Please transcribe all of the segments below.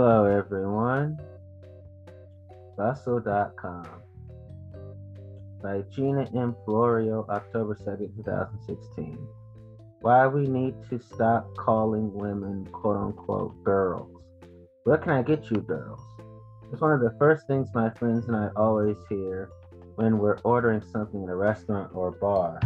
Hello, everyone. Bustle.com by Gina M. Florio, October 2nd, 2016. Why we need to stop calling women quote unquote girls. What can I get you, girls? It's one of the first things my friends and I always hear when we're ordering something in a restaurant or a bar.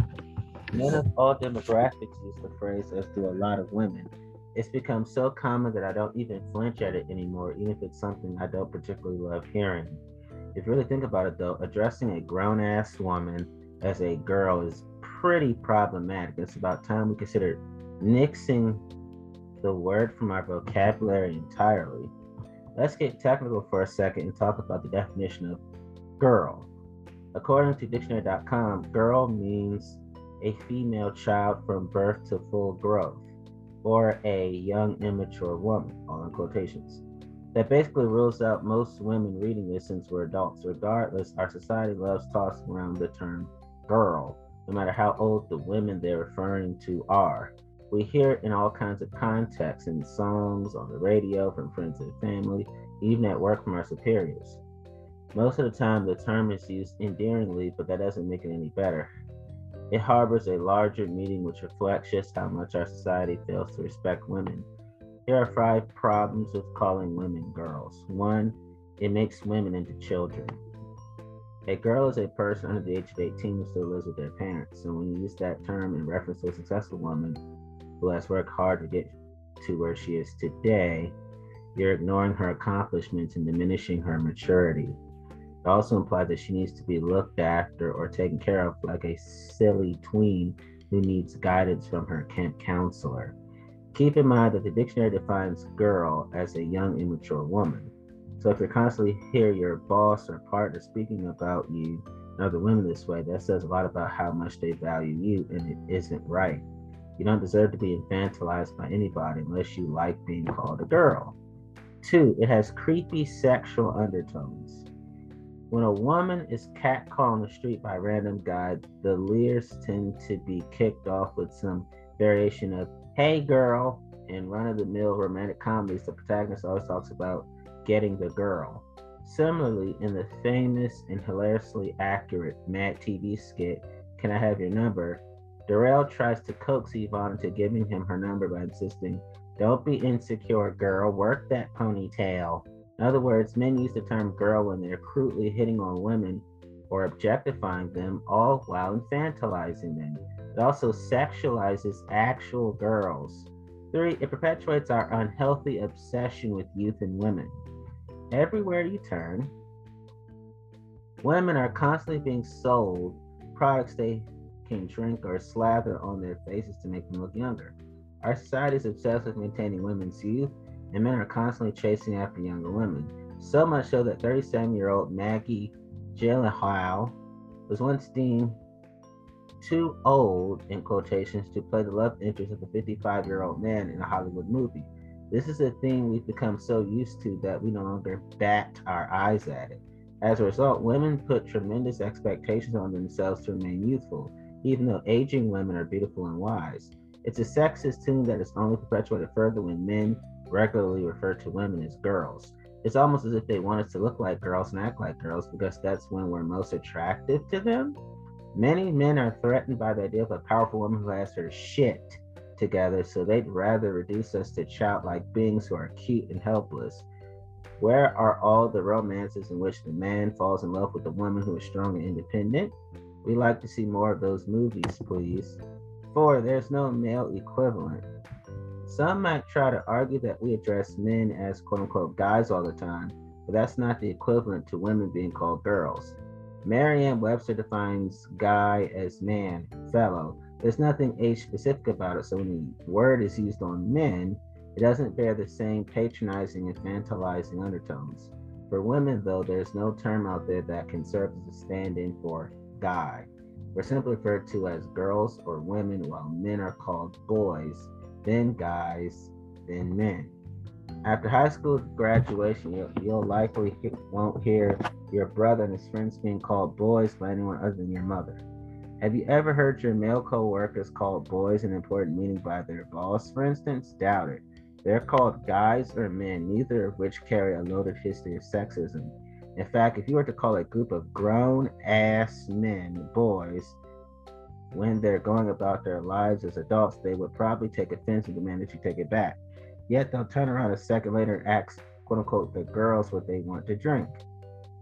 Men of all demographics use the phrase, as do a lot of women. It's become so common that I don't even flinch at it anymore, even if it's something I don't particularly love hearing. If you really think about it, though, addressing a grown ass woman as a girl is pretty problematic. It's about time we consider nixing the word from our vocabulary entirely. Let's get technical for a second and talk about the definition of girl. According to dictionary.com, girl means a female child from birth to full growth, or a young immature woman, all in quotations. That basically rules out most women reading this since we're adults. Regardless, our society loves tossing around the term girl, no matter how old the women they're referring to are. We hear it in all kinds of contexts, in songs, on the radio, from friends and family, even at work from our superiors. Most of the time, the term is used endearingly, but that doesn't make it any better. It harbors a larger meaning which reflects just how much our society fails to respect women. Here are five problems with calling women girls. One, it makes women into children. A girl is a person under the age of 18 who still lives with their parents. So when you use that term in reference to a successful woman who has worked hard to get to where she is today, you're ignoring her accomplishments and diminishing her maturity. It also implies that she needs to be looked after or taken care of like a silly tween who needs guidance from her camp counselor. Keep in mind that the dictionary defines girl as a young, immature woman. So if you constantly hear your boss or partner speaking about you and other women this way, that says a lot about how much they value you, and it isn't right. You don't deserve to be infantilized by anybody unless you like being called a girl. Two, it has creepy sexual undertones. When a woman is catcalled on the street by a random guy, the leers tend to be kicked off with some variation of, hey girl. In run of the mill romantic comedies, the protagonist always talks about getting the girl. Similarly, in the famous and hilariously accurate Mad TV skit, Can I Have Your Number? Darrell tries to coax Yvonne into giving him her number by insisting, Don't be insecure, girl, work that ponytail. In other words, men use the term girl when they're crudely hitting on women or objectifying them, all while infantilizing them. It also sexualizes actual girls. Three, it perpetuates our unhealthy obsession with youth and women. Everywhere you turn, women are constantly being sold products they can drink or slather on their faces to make them look younger. Our society is obsessed with maintaining women's youth and men are constantly chasing after younger women. So much so that 37 year old Maggie Gyllenhaal was once deemed too old, in quotations, to play the love interest of a 55 year old man in a Hollywood movie. This is a thing we've become so used to that we no longer bat our eyes at it. As a result, women put tremendous expectations on themselves to remain youthful, even though aging women are beautiful and wise. It's a sexist tune that is only perpetuated further when men regularly refer to women as girls. It's almost as if they want us to look like girls and act like girls because that's when we're most attractive to them. Many men are threatened by the idea of a powerful woman who has her shit together, so they'd rather reduce us to childlike beings who are cute and helpless. Where are all the romances in which the man falls in love with the woman who is strong and independent? We like to see more of those movies, please. Four, there's no male equivalent. Some might try to argue that we address men as quote unquote guys all the time, but that's not the equivalent to women being called girls. Merriam Webster defines guy as man, fellow. There's nothing age specific about it, so when the word is used on men, it doesn't bear the same patronizing and infantilizing undertones. For women, though, there's no term out there that can serve as a stand in for guy. We're simply referred to as girls or women, while men are called boys then guys, then men. After high school graduation, you'll, you'll likely won't hear your brother and his friends being called boys by anyone other than your mother. Have you ever heard your male co-workers called boys in important meaning by their boss, for instance? Doubt it. They're called guys or men, neither of which carry a loaded history of sexism. In fact, if you were to call a group of grown ass men boys when they're going about their lives as adults, they would probably take offense and demand that you take it back. Yet they'll turn around a second later and ask, quote unquote, the girls what they want to drink.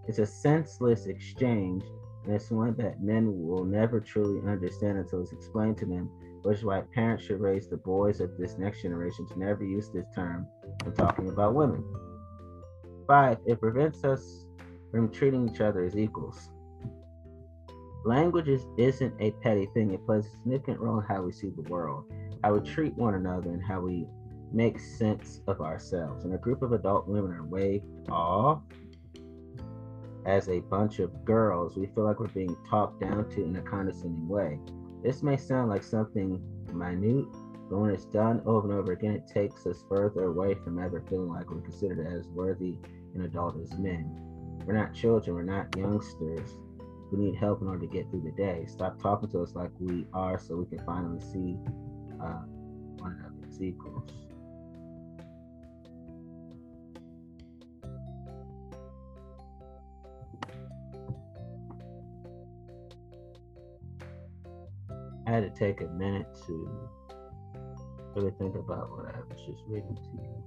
It's a senseless exchange, and it's one that men will never truly understand until it's explained to them, which is why parents should raise the boys of this next generation to never use this term when talking about women. Five, it prevents us from treating each other as equals. Language is, isn't a petty thing. It plays a significant role in how we see the world, how we treat one another, and how we make sense of ourselves. And a group of adult women are waved off as a bunch of girls, we feel like we're being talked down to in a condescending way. This may sound like something minute, but when it's done over and over again, it takes us further away from ever feeling like we're considered as worthy and adult as men. We're not children, we're not youngsters. We need help in order to get through the day. Stop talking to us like we are so we can finally see uh, one another as equals. I had to take a minute to really think about what I was just reading to you.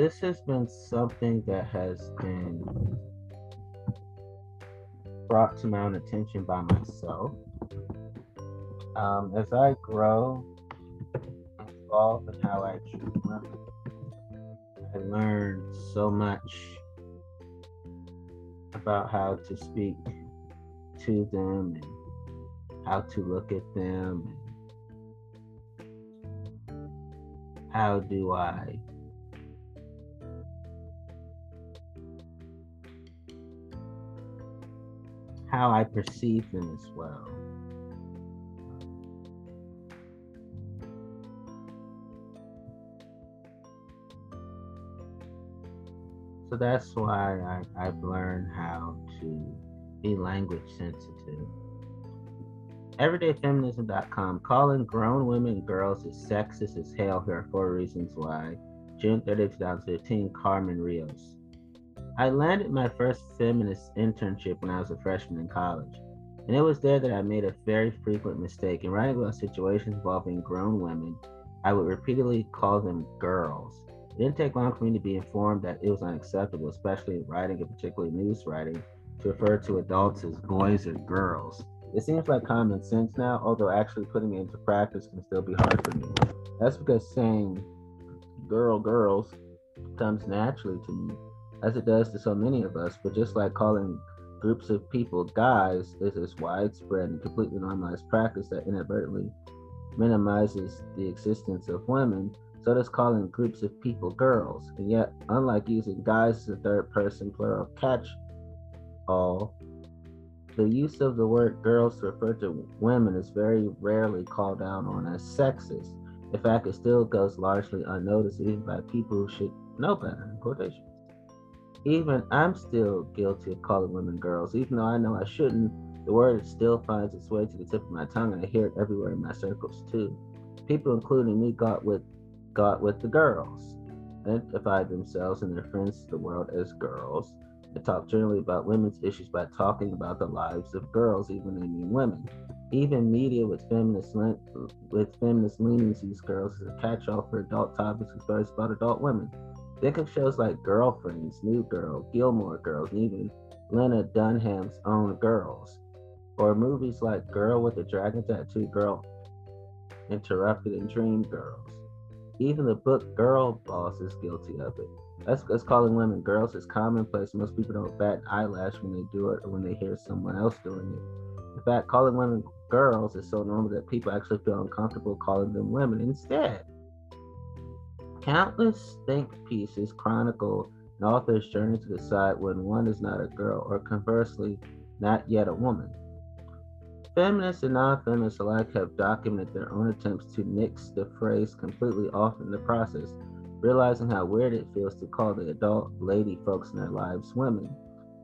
this has been something that has been brought to my own attention by myself. Um, as I grow evolve in how I treat I learn so much about how to speak to them and how to look at them and how do I how I perceive them as well. So that's why I, I've learned how to be language sensitive. EverydayFeminism.com calling grown women and girls as sexist as hell. Here are four reasons why. June 30, 2015, Carmen Rios. I landed my first feminist internship when I was a freshman in college, and it was there that I made a very frequent mistake. In writing about situations involving grown women, I would repeatedly call them girls. It didn't take long for me to be informed that it was unacceptable, especially in writing and particularly news writing, to refer to adults as boys or girls. It seems like common sense now, although actually putting it into practice can still be hard for me. That's because saying girl, girls comes naturally to me, as it does to so many of us. But just like calling groups of people guys is this widespread and completely normalized practice that inadvertently minimizes the existence of women, so does calling groups of people girls. And yet, unlike using guys as a third person plural catch all, the use of the word girls to refer to women is very rarely called down on as sexist. In fact, it still goes largely unnoticed even by people who should know better, quotation. Even I'm still guilty of calling women girls, even though I know I shouldn't. The word still finds its way to the tip of my tongue, and I hear it everywhere in my circles too. People, including me, got with got with the girls, identified themselves and their friends to the world as girls, and talk generally about women's issues by talking about the lives of girls, even they mean women. Even media with feminist with feminist leanings use girls as a catch-all for adult topics and stories about adult women. Think of shows like Girlfriends, New Girl, Gilmore Girls, even Lena Dunham's own Girls, or movies like Girl with the Dragon Tattoo, Girl Interrupted, and Dream Girls. Even the book Girl Boss is guilty of it. That's, that's calling women girls is commonplace. Most people don't bat an eyelash when they do it or when they hear someone else doing it. In fact, calling women girls is so normal that people actually feel uncomfortable calling them women instead. Countless think pieces chronicle an author's journey to decide when one is not a girl, or conversely, not yet a woman. Feminists and non feminists alike have documented their own attempts to nix the phrase completely off in the process, realizing how weird it feels to call the adult lady folks in their lives women.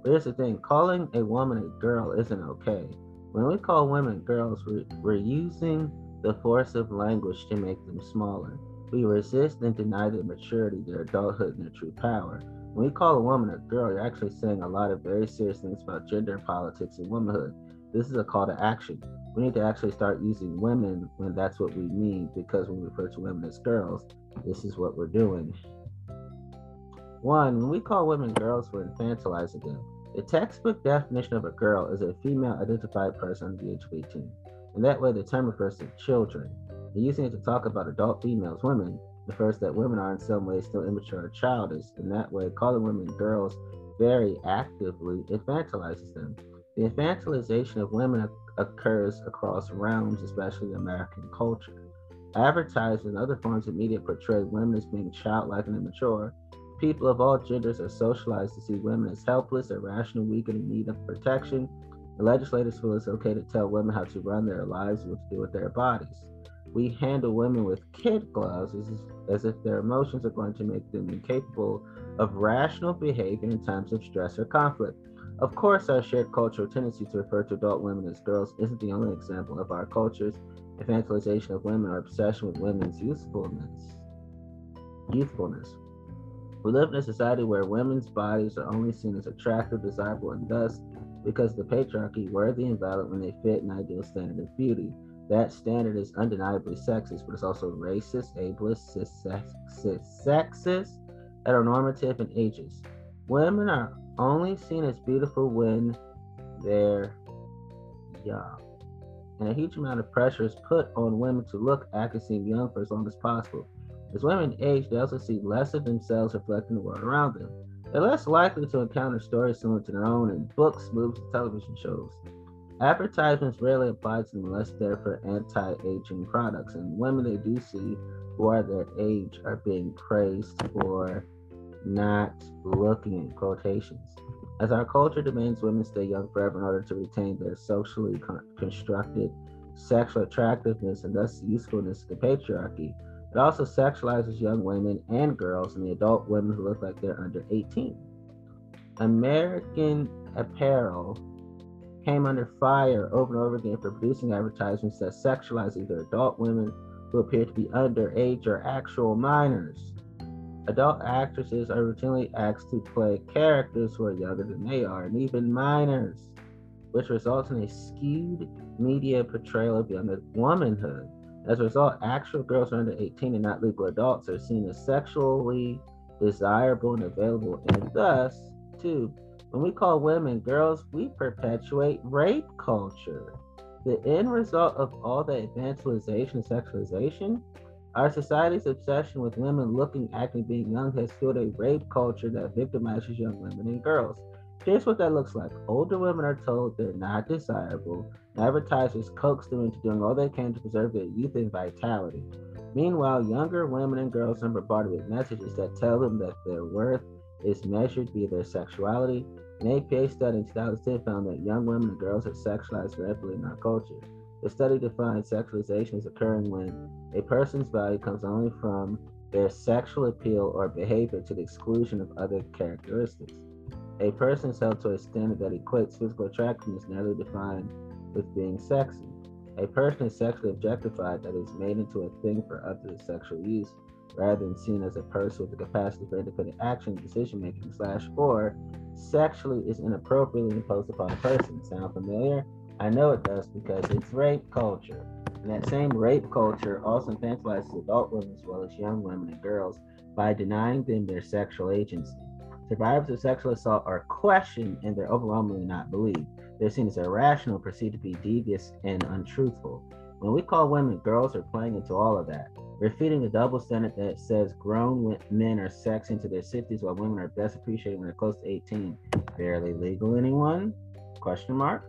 But here's the thing calling a woman a girl isn't okay. When we call women girls, we're, we're using the force of language to make them smaller. We resist and deny their maturity, their adulthood, and their true power. When we call a woman a girl, you're actually saying a lot of very serious things about gender politics and womanhood. This is a call to action. We need to actually start using women when that's what we mean, because when we refer to women as girls, this is what we're doing. One, when we call women girls, we're infantilizing them. The textbook definition of a girl is a female identified person under the age of 18. And that way, the term refers to children. Using it to talk about adult females, women, refers that women are in some ways still immature or childish. In that way, calling women girls very actively infantilizes them. The infantilization of women occurs across realms, especially in American culture. Advertising and other forms of media portray women as being childlike and immature. People of all genders are socialized to see women as helpless, irrational, weak, and in need of protection. The legislators feel it's okay to tell women how to run their lives and what to do with their bodies. We handle women with kid gloves as, as if their emotions are going to make them incapable of rational behavior in times of stress or conflict. Of course, our shared cultural tendency to refer to adult women as girls isn't the only example of our culture's infantilization of women or obsession with women's youthfulness. Youthfulness. We live in a society where women's bodies are only seen as attractive, desirable, and thus because the patriarchy worthy and valid when they fit an ideal standard of beauty. That standard is undeniably sexist, but it's also racist, ableist, sexist, heteronormative, and ageist. Women are only seen as beautiful when they're young. And a huge amount of pressure is put on women to look, act, and seem young for as long as possible. As women age, they also see less of themselves reflecting the world around them. They're less likely to encounter stories similar to their own in books, movies, and television shows. Advertisements rarely apply to them unless they're for anti aging products, and women they do see who are their age are being praised for not looking in quotations. As our culture demands women stay young forever in order to retain their socially con- constructed sexual attractiveness and thus usefulness to the patriarchy, it also sexualizes young women and girls and the adult women who look like they're under 18. American Apparel came under fire over and over again for producing advertisements that sexualize either adult women who appear to be underage or actual minors. Adult actresses are routinely asked to play characters who are younger than they are, and even minors, which results in a skewed media portrayal of young womanhood. As a result, actual girls under 18 and not legal adults are seen as sexually desirable and available, and thus, too, when we call women girls, we perpetuate rape culture. The end result of all the infantilization and sexualization, our society's obsession with women looking, acting, being young has fueled a rape culture that victimizes young women and girls. Here's what that looks like. Older women are told they're not desirable. Advertisers coax them into doing all they can to preserve their youth and vitality. Meanwhile, younger women and girls are bombarded with messages that tell them that their worth is measured via their sexuality. An APA study in 2010 found that young women and girls are sexualized rapidly in our culture. The study defined sexualization as occurring when a person's value comes only from their sexual appeal or behavior to the exclusion of other characteristics. A person is held to a standard that equates physical attractiveness narrowly defined with being sexy. A person is sexually objectified that is made into a thing for other sexual use rather than seen as a person with the capacity for independent action, and decision making, slash, or sexually is inappropriately imposed upon a person. Sound familiar? I know it does because it's rape culture. And that same rape culture also infantilizes adult women as well as young women and girls by denying them their sexual agency. Survivors of sexual assault are questioned and they're overwhelmingly not believed. They're seen as irrational, perceived to be devious and untruthful. When we call women girls, we're playing into all of that. We're feeding the double standard that says grown men are sex into their 60s while women are best appreciated when they're close to 18. Barely legal, anyone? Question mark.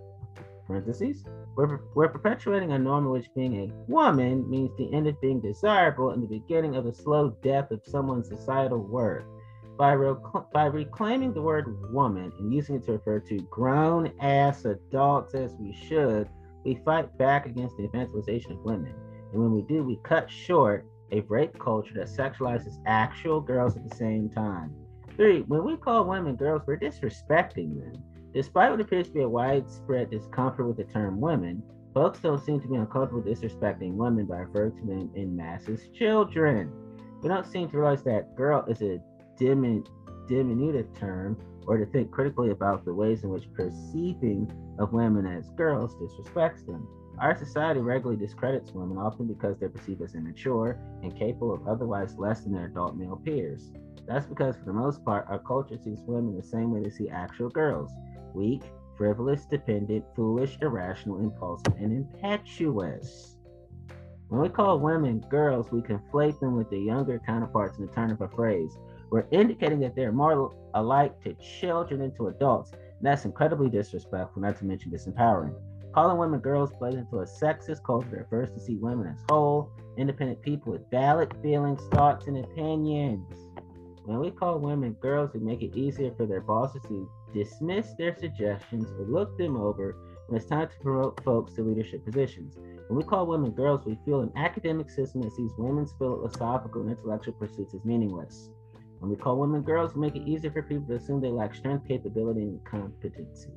Parentheses. We're, we're perpetuating a norm in which being a woman means the end of being desirable and the beginning of the slow death of someone's societal worth. By, by reclaiming the word woman and using it to refer to grown ass adults as we should, we fight back against the infantilization of women. And when we do, we cut short a rape culture that sexualizes actual girls at the same time. Three, when we call women girls, we're disrespecting them. Despite what appears to be a widespread discomfort with the term women, Folks don't seem to be uncomfortable disrespecting women by referring to them in masses children. We don't seem to realize that girl is a diminutive term or to think critically about the ways in which perceiving of women as girls disrespects them. Our society regularly discredits women, often because they're perceived as immature and capable of otherwise less than their adult male peers. That's because, for the most part, our culture sees women the same way they see actual girls weak, frivolous, dependent, foolish, irrational, impulsive, and impetuous. When we call women girls, we conflate them with their younger counterparts in the turn of a phrase. We're indicating that they're more alike to children than to adults, and that's incredibly disrespectful, not to mention disempowering. Calling women girls plays into a sexist culture that refers to see women as whole, independent people with valid feelings, thoughts, and opinions. When we call women girls, we make it easier for their bosses to dismiss their suggestions or look them over when it's time to promote folks to leadership positions. When we call women girls, we feel an academic system that sees women's philosophical and intellectual pursuits as meaningless. When we call women girls, we make it easier for people to assume they lack strength, capability, and competency.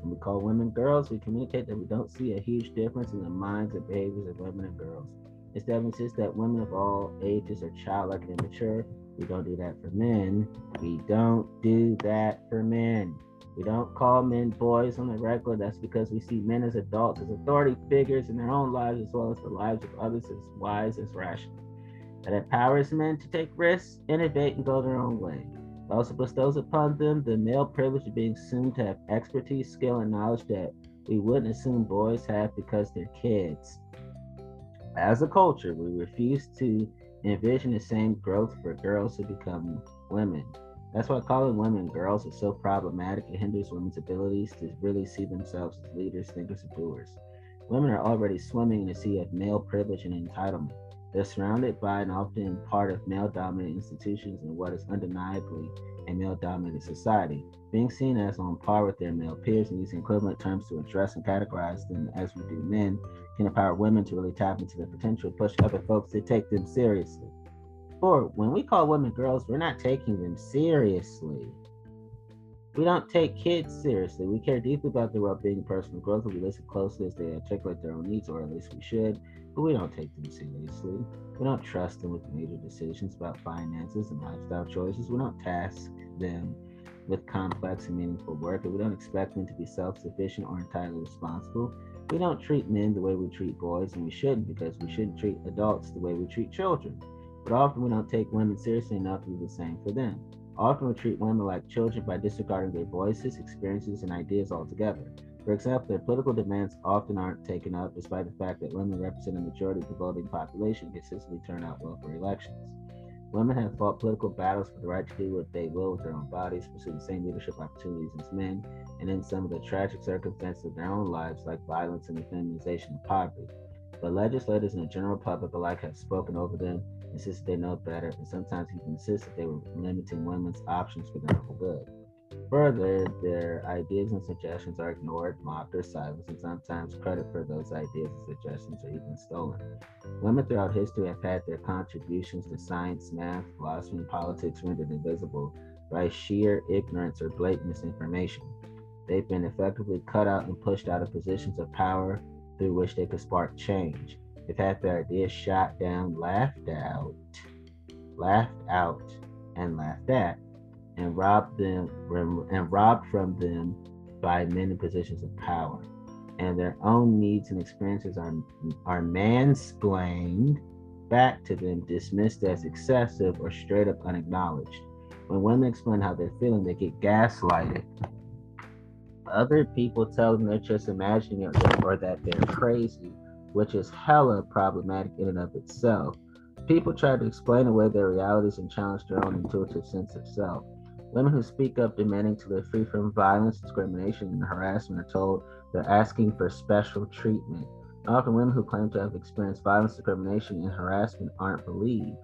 When we call women girls, we communicate that we don't see a huge difference in the minds and behaviors of women and girls. Instead, we insist that women of all ages are childlike and immature. We don't do that for men. We don't do that for men. We don't call men boys on the regular. That's because we see men as adults, as authority figures in their own lives, as well as the lives of others, as wise, as rational. That empowers men to take risks, innovate, and go their own way also bestows upon them the male privilege of being assumed to have expertise, skill, and knowledge that we wouldn't assume boys have because they're kids. As a culture, we refuse to envision the same growth for girls to become women. That's why calling women girls is so problematic. It hinders women's abilities to really see themselves as leaders, thinkers, and doers. Women are already swimming in a sea of male privilege and entitlement. They're surrounded by and often part of male dominated institutions in what is undeniably a male dominated society. Being seen as on par with their male peers and using equivalent terms to address and categorize them as we do men can empower women to really tap into their potential, push other folks to take them seriously. For when we call women girls, we're not taking them seriously. We don't take kids seriously. We care deeply about their well being personal growth, and we listen closely as they articulate their own needs, or at least we should but we don't take them seriously. We don't trust them with major decisions about finances and lifestyle choices. We don't task them with complex and meaningful work, and we don't expect them to be self sufficient or entirely responsible. We don't treat men the way we treat boys, and we shouldn't because we shouldn't treat adults the way we treat children. But often we don't take women seriously enough to do the same for them. Often we treat women like children by disregarding their voices, experiences, and ideas altogether. For example, their political demands often aren't taken up, despite the fact that women represent a majority of the voting population consistently turn out well for elections. Women have fought political battles for the right to do what they will with their own bodies, pursue the same leadership opportunities as men, and in some of the tragic circumstances of their own lives, like violence and the feminization of poverty. But legislators and the general public alike have spoken over them, insisted they know better, and sometimes even insisted they were limiting women's options for their own good. Further, their ideas and suggestions are ignored, mocked, or silenced, and sometimes credit for those ideas and suggestions are even stolen. Women throughout history have had their contributions to science, math, philosophy, and politics rendered invisible by sheer ignorance or blatant misinformation. They've been effectively cut out and pushed out of positions of power through which they could spark change. They've had their ideas shot down, laughed out, laughed out, and laughed at and robbed them and robbed from them by men in positions of power. And their own needs and experiences are are mansplained back to them, dismissed as excessive or straight up unacknowledged. When women explain how they're feeling, they get gaslighted. Other people tell them they're just imagining it or that they're crazy, which is hella problematic in and of itself. People try to explain away their realities and challenge their own intuitive sense of self. Women who speak up demanding to live free from violence, discrimination, and harassment are told they're asking for special treatment. Often, women who claim to have experienced violence, discrimination, and harassment aren't believed.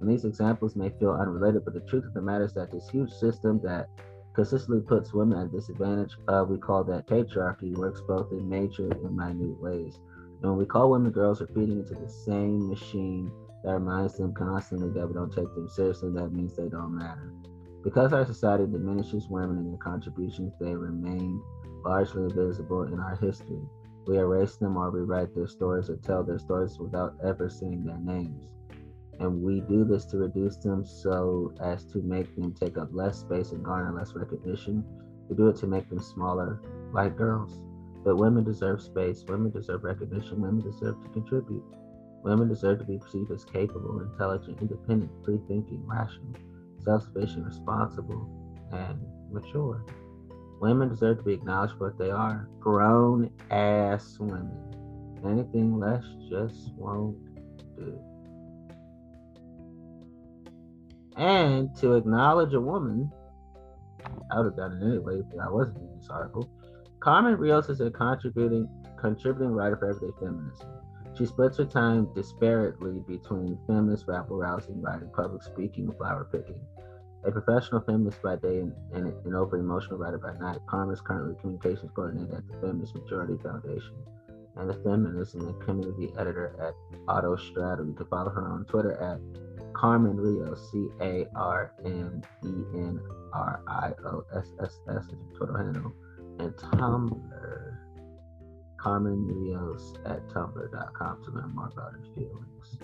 And these examples may feel unrelated, but the truth of the matter is that this huge system that consistently puts women at disadvantage, uh, we call that patriarchy, works both in major and minute ways. And when we call women girls, we're feeding into the same machine that reminds them constantly that we don't take them seriously, that means they don't matter. Because our society diminishes women and their contributions, they remain largely invisible in our history. We erase them or rewrite their stories or tell their stories without ever seeing their names. And we do this to reduce them so as to make them take up less space and garner less recognition. We do it to make them smaller, like girls. But women deserve space, women deserve recognition, women deserve to contribute. Women deserve to be perceived as capable, intelligent, independent, free thinking, rational, self sufficient, responsible, and mature. Women deserve to be acknowledged for what they are grown ass women. Anything less just won't do. And to acknowledge a woman, I would have done it anyway if I wasn't in this article. Carmen Rios is a contributing contributing writer for Everyday Feminism. She splits her time disparately between feminist rabble rousing writing, public speaking, and flower picking. A professional feminist by day and, an over emotional writer by night, Carmen is currently communications coordinator at the Feminist Majority Foundation and a feminist and community editor at Autostraddle. You can follow her on Twitter at Carmen Rios, C A R M E N R I O S S S Twitter handle, and Tumblr, Carmen Rios at tumblr.com to learn more about her feelings.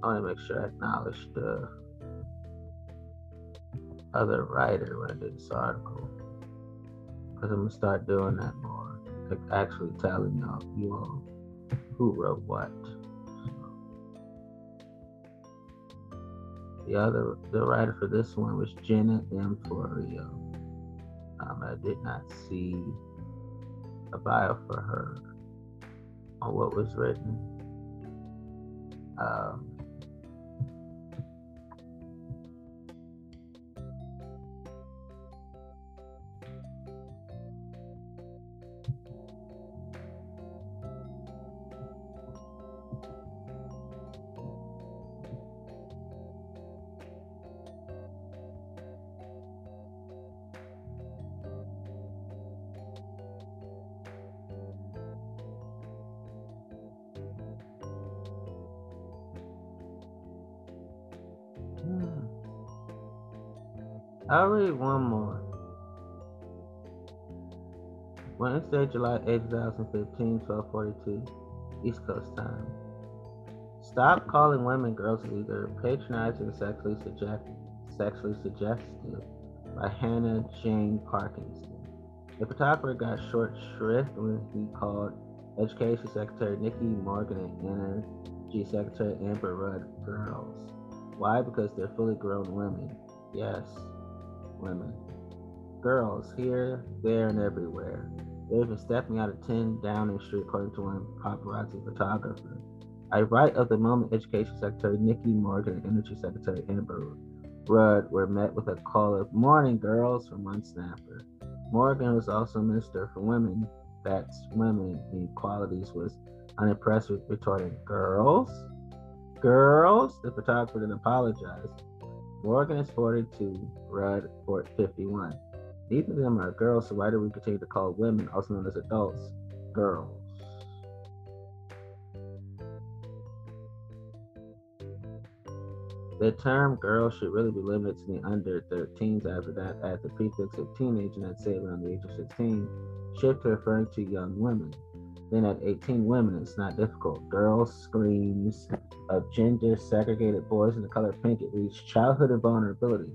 I want to make sure I acknowledge the other writer when I did this article. Because I'm going to start doing that more. Like actually telling y'all, you all who wrote what. The other, the writer for this one was Jenna M. Florio. Um, I did not see a bio for her on what was written. Um, I'll read one more. Wednesday, July 8, 2015, 1242, East Coast time. Stop calling women girls either patronizing sexually, suggest- sexually suggestive by Hannah Jane Parkinson. The photographer got short shrift when he called Education Secretary Nicky Morgan and Energy Secretary Amber Rudd girls. Why? Because they're fully grown women. Yes, women. Girls here, there, and everywhere. They've been stepping out of 10 Downing Street, according to one paparazzi photographer. I write of the moment Education Secretary Nicky Morgan and Energy Secretary Amber Rudd were met with a call of morning girls from one snapper. Morgan was also Minister for Women, that's women equalities, was unimpressed with retorting, Girls? Girls? The photographer didn't apologize. Morgan is 42, Rudd 51. Neither of them are girls, so why do we continue to call women, also known as adults, girls? The term girl should really be limited to the under 13s after that, as the prefix of teenage, and I'd say around the age of 16, shift to referring to young women. Then at 18 women, it's not difficult. Girls screams of gender segregated boys in the color pink. It reads childhood and vulnerability.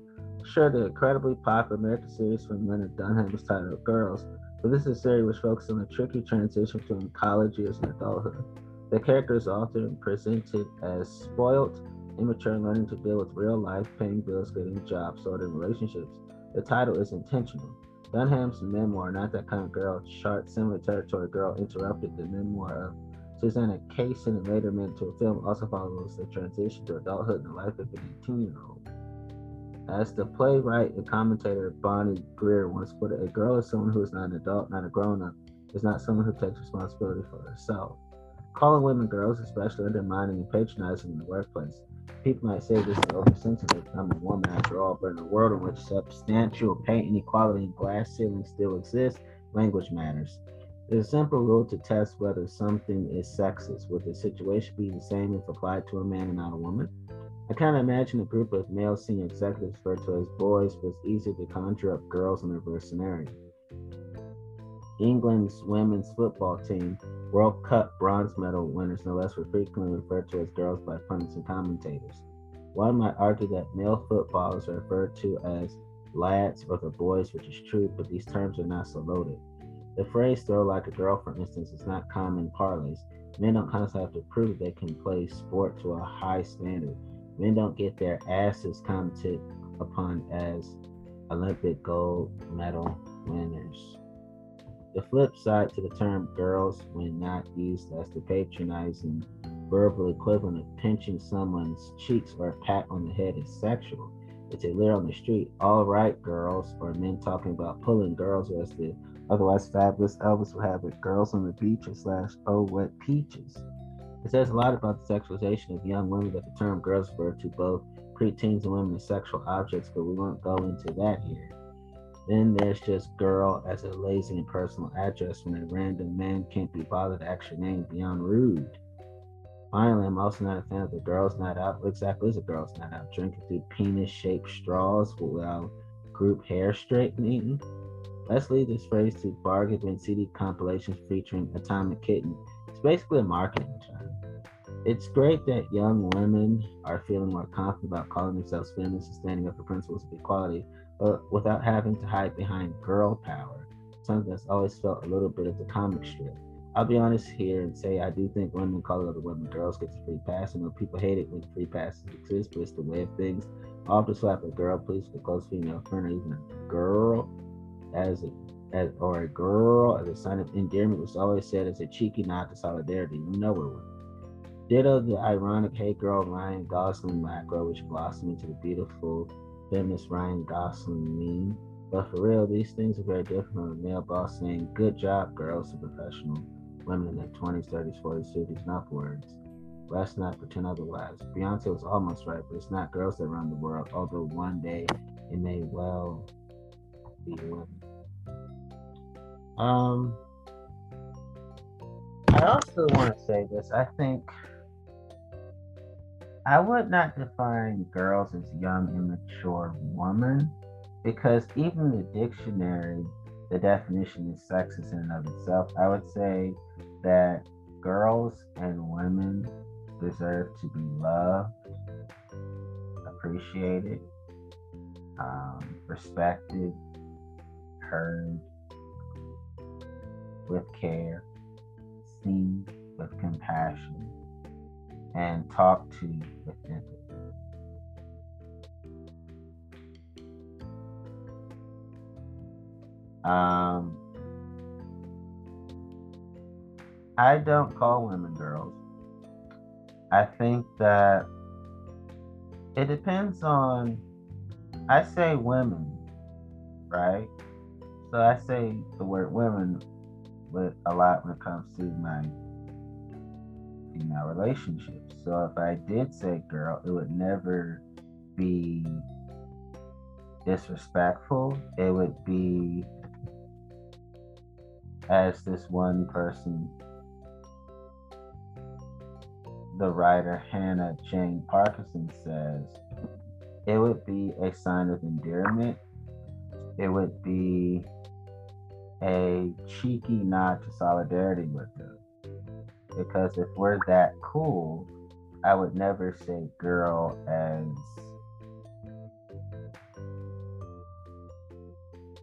Sure, the incredibly popular American series from Leonard Dunham is titled Girls, but this is a series which focuses on the tricky transition between college years and adulthood. The characters are often presented as spoiled, immature, learning to deal with real life, paying bills, getting jobs, sorting relationships. The title is intentional. Dunham's memoir, Not That Kind of Girl, chart similar territory girl, interrupted the memoir of Susanna Kaysen and later meant to a film also follows the transition to adulthood in the life of an 18 year old. As the playwright and commentator Bonnie Greer once put it, a girl is someone who is not an adult, not a grown up, is not someone who takes responsibility for herself. Calling women girls, especially undermining and patronizing in the workplace, People might say this is oversensitive. I'm a woman after all, but in a world in which substantial pay inequality and glass ceilings still exist, language matters. There's a simple rule to test whether something is sexist. Would the situation be the same if applied to a man and not a woman? I can't imagine a group of male senior executives referred to as boys, but it's easier to conjure up girls in a reverse scenario. England's women's football team, World Cup bronze medal winners, no less, were frequently referred to as girls by pundits and commentators. One might argue that male footballers are referred to as lads or the boys, which is true, but these terms are not so loaded. The phrase throw like a girl, for instance, is not common parlance. Men don't constantly have to prove they can play sport to a high standard. Men don't get their asses commented upon as Olympic gold medal winners. The flip side to the term girls, when not used as the patronizing verbal equivalent of pinching someone's cheeks or a pat on the head, is sexual. It's a leer on the street, all right, girls, or men talking about pulling girls, or as the otherwise fabulous Elvis would have it, girls on the beach slash oh wet peaches. It says a lot about the sexualization of young women that the term girls refer to both preteens and women as sexual objects, but we won't go into that here. Then there's just girl as a lazy and personal address when a random man can't be bothered to ask name beyond rude. Finally, I'm also not a fan of the girls' night out. What exactly is a girls' night out? Drinking through penis shaped straws while group hair straightening? Let's leave this phrase to bargain bin CD compilations featuring Atomic Kitten. It's basically a marketing term. It's great that young women are feeling more confident about calling themselves feminists and standing up for principles of equality, but without having to hide behind girl power, something that's always felt a little bit of the comic strip. I'll be honest here and say I do think women call other women girls get the free pass. I know people hate it when free passes exist, but it's the way of things. I'll slap a girl, please, for close female friend or even a girl as a as, or a girl as a sign of endearment was always said as a cheeky nod to solidarity. You know it would. Ditto the ironic hey girl Ryan Gosling macro, which blossomed into the beautiful feminist Ryan Gosling meme. But for real, these things are very different from a male boss saying, Good job, girls, to professional women in their 20s, 30s, 40s, 50s, and upwards. Let's not pretend otherwise. Beyonce was almost right, but it's not girls that run the world, although one day it may well be women. Um, I also want to say this. I think I would not define girls as young, immature women because even the dictionary, the definition is sexist in and of itself. I would say that girls and women deserve to be loved, appreciated, um, respected, heard with care, seen with compassion, and talk to with empathy. Um, I don't call women girls. I think that it depends on, I say women, right? So I say the word women with a lot when it comes to my female relationships. So if I did say girl, it would never be disrespectful. It would be as this one person the writer Hannah Jane Parkinson says, it would be a sign of endearment. It would be a cheeky nod to solidarity with her. Because if we're that cool, I would never say girl as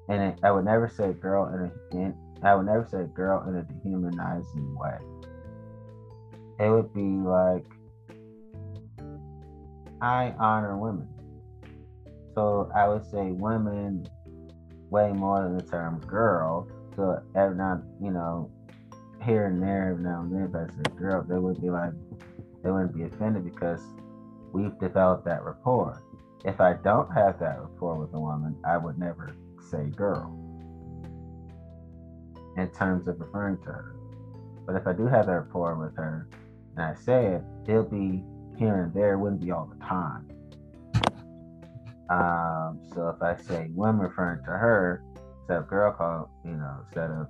and I would never say girl in a in, I would never say girl in a dehumanizing way it would be like I honor women. So I would say women way more than the term girl. So every now, you know, here and there, now and then, if I say girl, they wouldn't be like, they wouldn't be offended because we've developed that rapport. If I don't have that rapport with a woman, I would never say girl in terms of referring to her. But if I do have that rapport with her, and I say it, it'll be here and there, it wouldn't be all the time. Um, so if I say women referring to her, instead of girl call, you know, instead of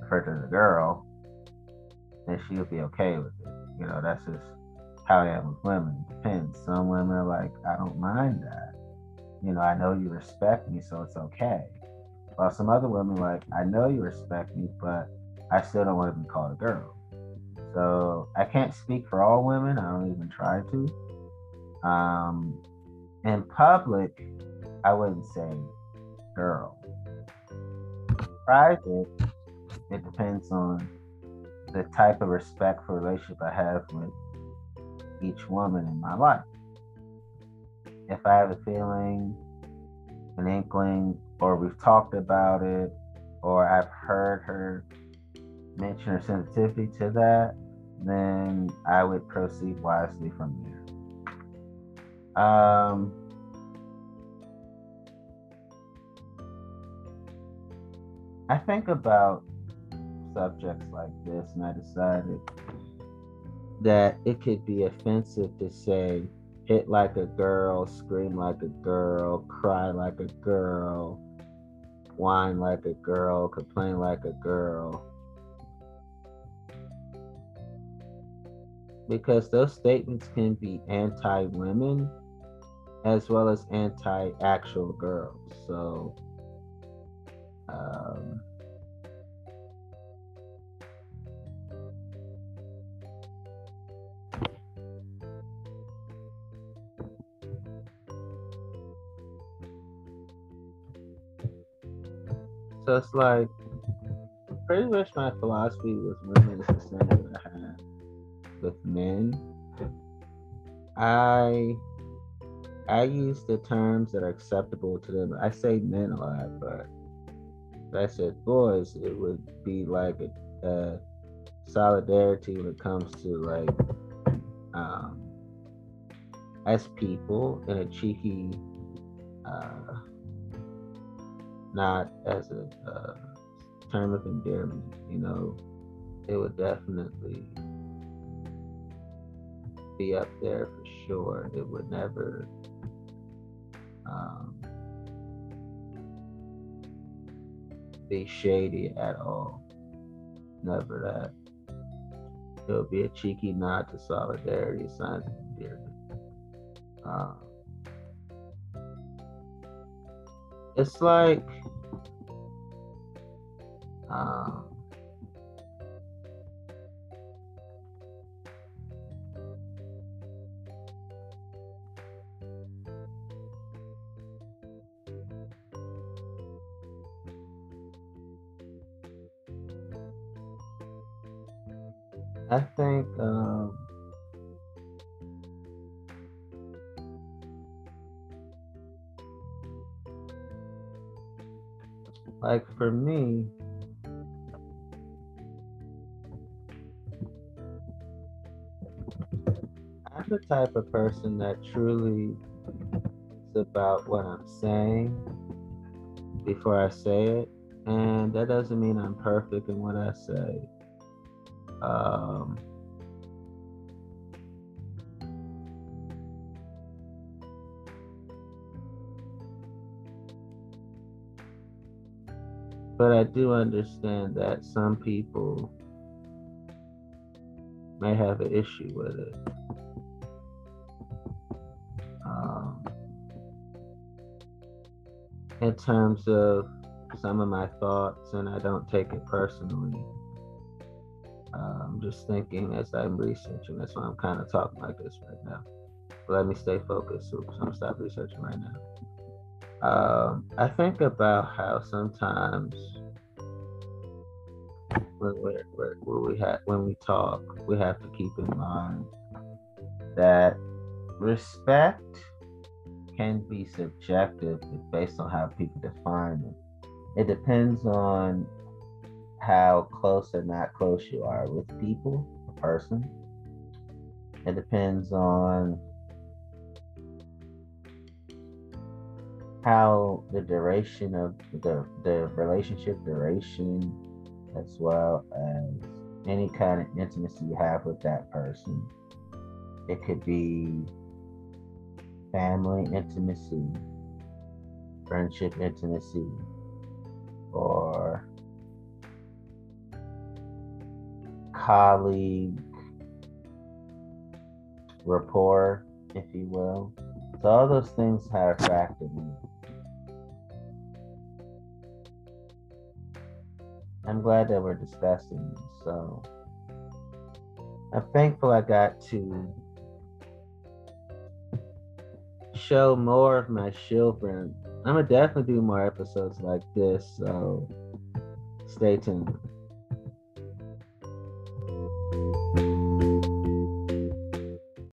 refer to the girl, then she'll be okay with it. You know, that's just how I am with women. It depends. Some women are like, I don't mind that. You know, I know you respect me, so it's okay. While some other women like, I know you respect me, but I still don't want to be called a girl. So I can't speak for all women. I don't even try to. Um, in public, I wouldn't say girl. Private, it depends on the type of respect for relationship I have with each woman in my life. If I have a feeling, an inkling, or we've talked about it, or I've heard her mention her sensitivity to that, then I would proceed wisely from there. Um, I think about subjects like this, and I decided that it could be offensive to say hit like a girl, scream like a girl, cry like a girl, whine like a girl, complain like a girl. Because those statements can be anti women as well as anti actual girls. So, um, It's like pretty much my philosophy with women is the same that I have with men. I I use the terms that are acceptable to them. I say men a lot, but if I said boys, it would be like a, a solidarity when it comes to like um, as people in a cheeky uh, not as a uh, term of endearment. You know, it would definitely be up there for sure. It would never. Um, be shady at all. Never that. It would be a cheeky nod to solidarity, signs of endearment. Um, it's like um, I think um, like for me, I'm the type of person that truly is about what I'm saying before I say it. And that doesn't mean I'm perfect in what I say. Um, but I do understand that some people may have an issue with it. Um, in terms of some of my thoughts, and I don't take it personally. Uh, I'm just thinking as I'm researching. That's why I'm kind of talking like this right now. But let me stay focused. So I'm stop researching right now. Um, I think about how sometimes when we when we have when we talk, we have to keep in mind that respect can be subjective based on how people define it. It depends on how close or not close you are with people, a person. It depends on how the duration of the the relationship duration as well as any kind of intimacy you have with that person. It could be family intimacy, friendship intimacy, or colleague rapport, if you will. So all those things have factored in. I'm glad that we're discussing. So I'm thankful I got to show more of my children. I'm gonna definitely do more episodes like this. So stay tuned.